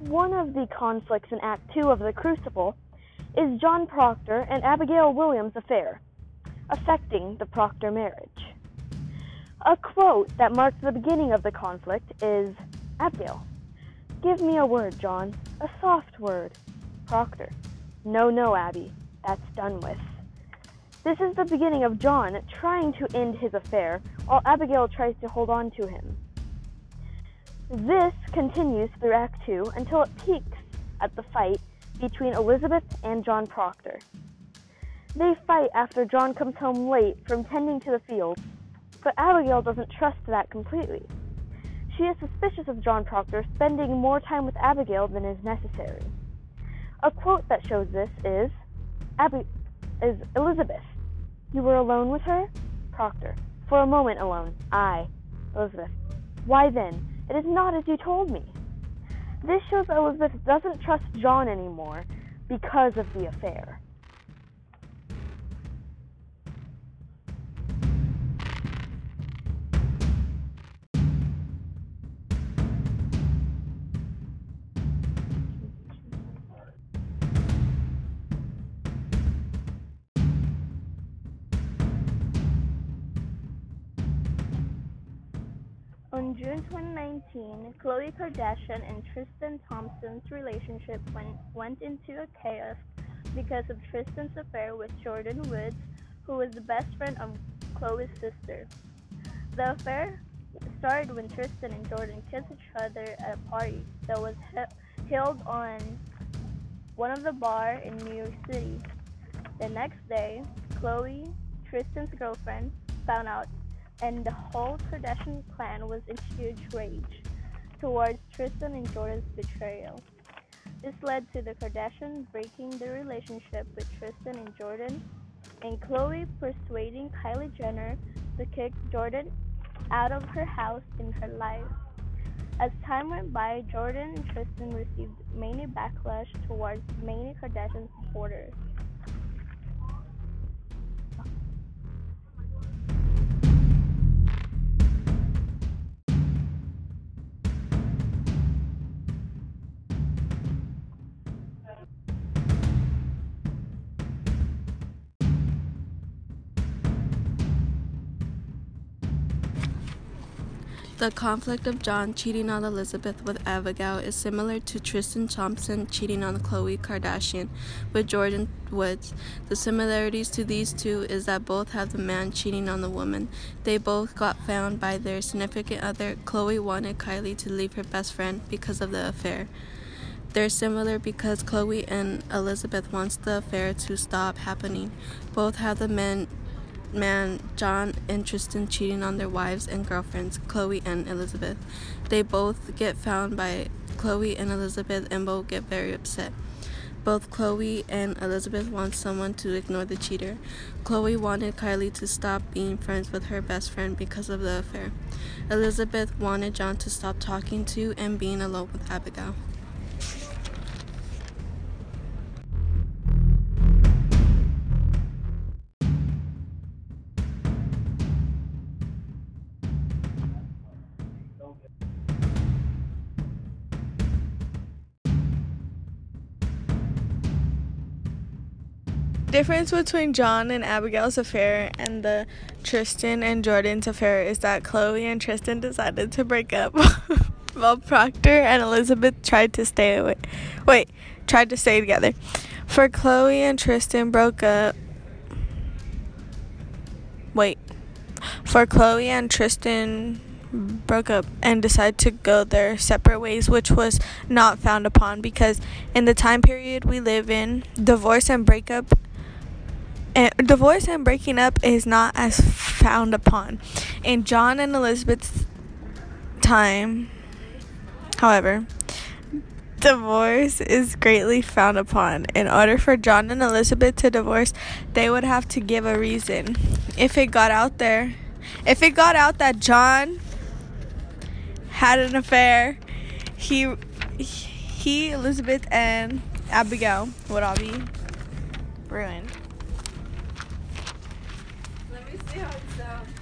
One of the conflicts in Act Two of The Crucible is John Proctor and Abigail Williams' affair, affecting the Proctor marriage. A quote that marks the beginning of the conflict is Abigail, give me a word, John, a soft word. Proctor, no, no, Abby, that's done with. This is the beginning of John trying to end his affair while Abigail tries to hold on to him. This continues through Act 2 until it peaks at the fight between Elizabeth and John Proctor. They fight after John comes home late from tending to the fields, but Abigail doesn't trust that completely. She is suspicious of John Proctor spending more time with Abigail than is necessary. A quote that shows this is, Abby, is Elizabeth. You were alone with her? Proctor. For a moment alone. I. Elizabeth. Why then? It is not as you told me. This shows Elizabeth doesn't trust John anymore because of the affair. On June 2019, Khloe Kardashian and Tristan Thompson's relationship went, went into a chaos because of Tristan's affair with Jordyn Woods, who was the best friend of Khloe's sister. The affair started when Tristan and Jordyn kissed each other at a party that was he- held on one of the bar in New York City. The next day, Khloe, Tristan's girlfriend, found out and the whole Kardashian clan was in huge rage towards Tristan and Jordyn's betrayal. This led to the Kardashians breaking their relationship with Tristan and Jordyn, and Khloe persuading Kylie Jenner to kick Jordyn out of her house in her life. As time went by, Jordyn and Tristan received many backlash towards many Kardashian supporters. The conflict of John cheating on Elizabeth with Abigail is similar to Tristan Thompson cheating on Khloe Kardashian with Jordyn Woods. The similarities to these two is that both have the man cheating on the woman. They both got found by their significant other. Khloe wanted Kylie to leave her best friend because of the affair. They're similar because Khloe and Elizabeth wants the affair to stop happening. Both have the men man John and Tristan cheating on their wives and girlfriends, Khloe and Elizabeth. They both get found by Khloe and Elizabeth and both get very upset. Both Khloe and Elizabeth want someone to ignore the cheater. Khloe wanted Kylie to stop being friends with her best friend because of the affair. Elizabeth wanted John to stop talking to and being alone with Abigail. Difference between John and Abigail's affair and the Tristan and Jordyn's affair is that Khloe and Tristan decided to break up while Proctor and Elizabeth tried to stay away. Wait, tried to stay together. For Khloe and Tristan broke up. Wait. For Khloe and Tristan broke up and decided to go their separate ways, which was not found upon because in the time period we live in, divorce and breakup and divorce and breaking up is not as found upon. In John and Elizabeth's time, however, divorce is greatly frowned upon. In order for John and Elizabeth to divorce, they would have to give a reason. If it got out there, if it got out that John had an affair, he he Elizabeth and Abigail would all be ruined we see how it's done.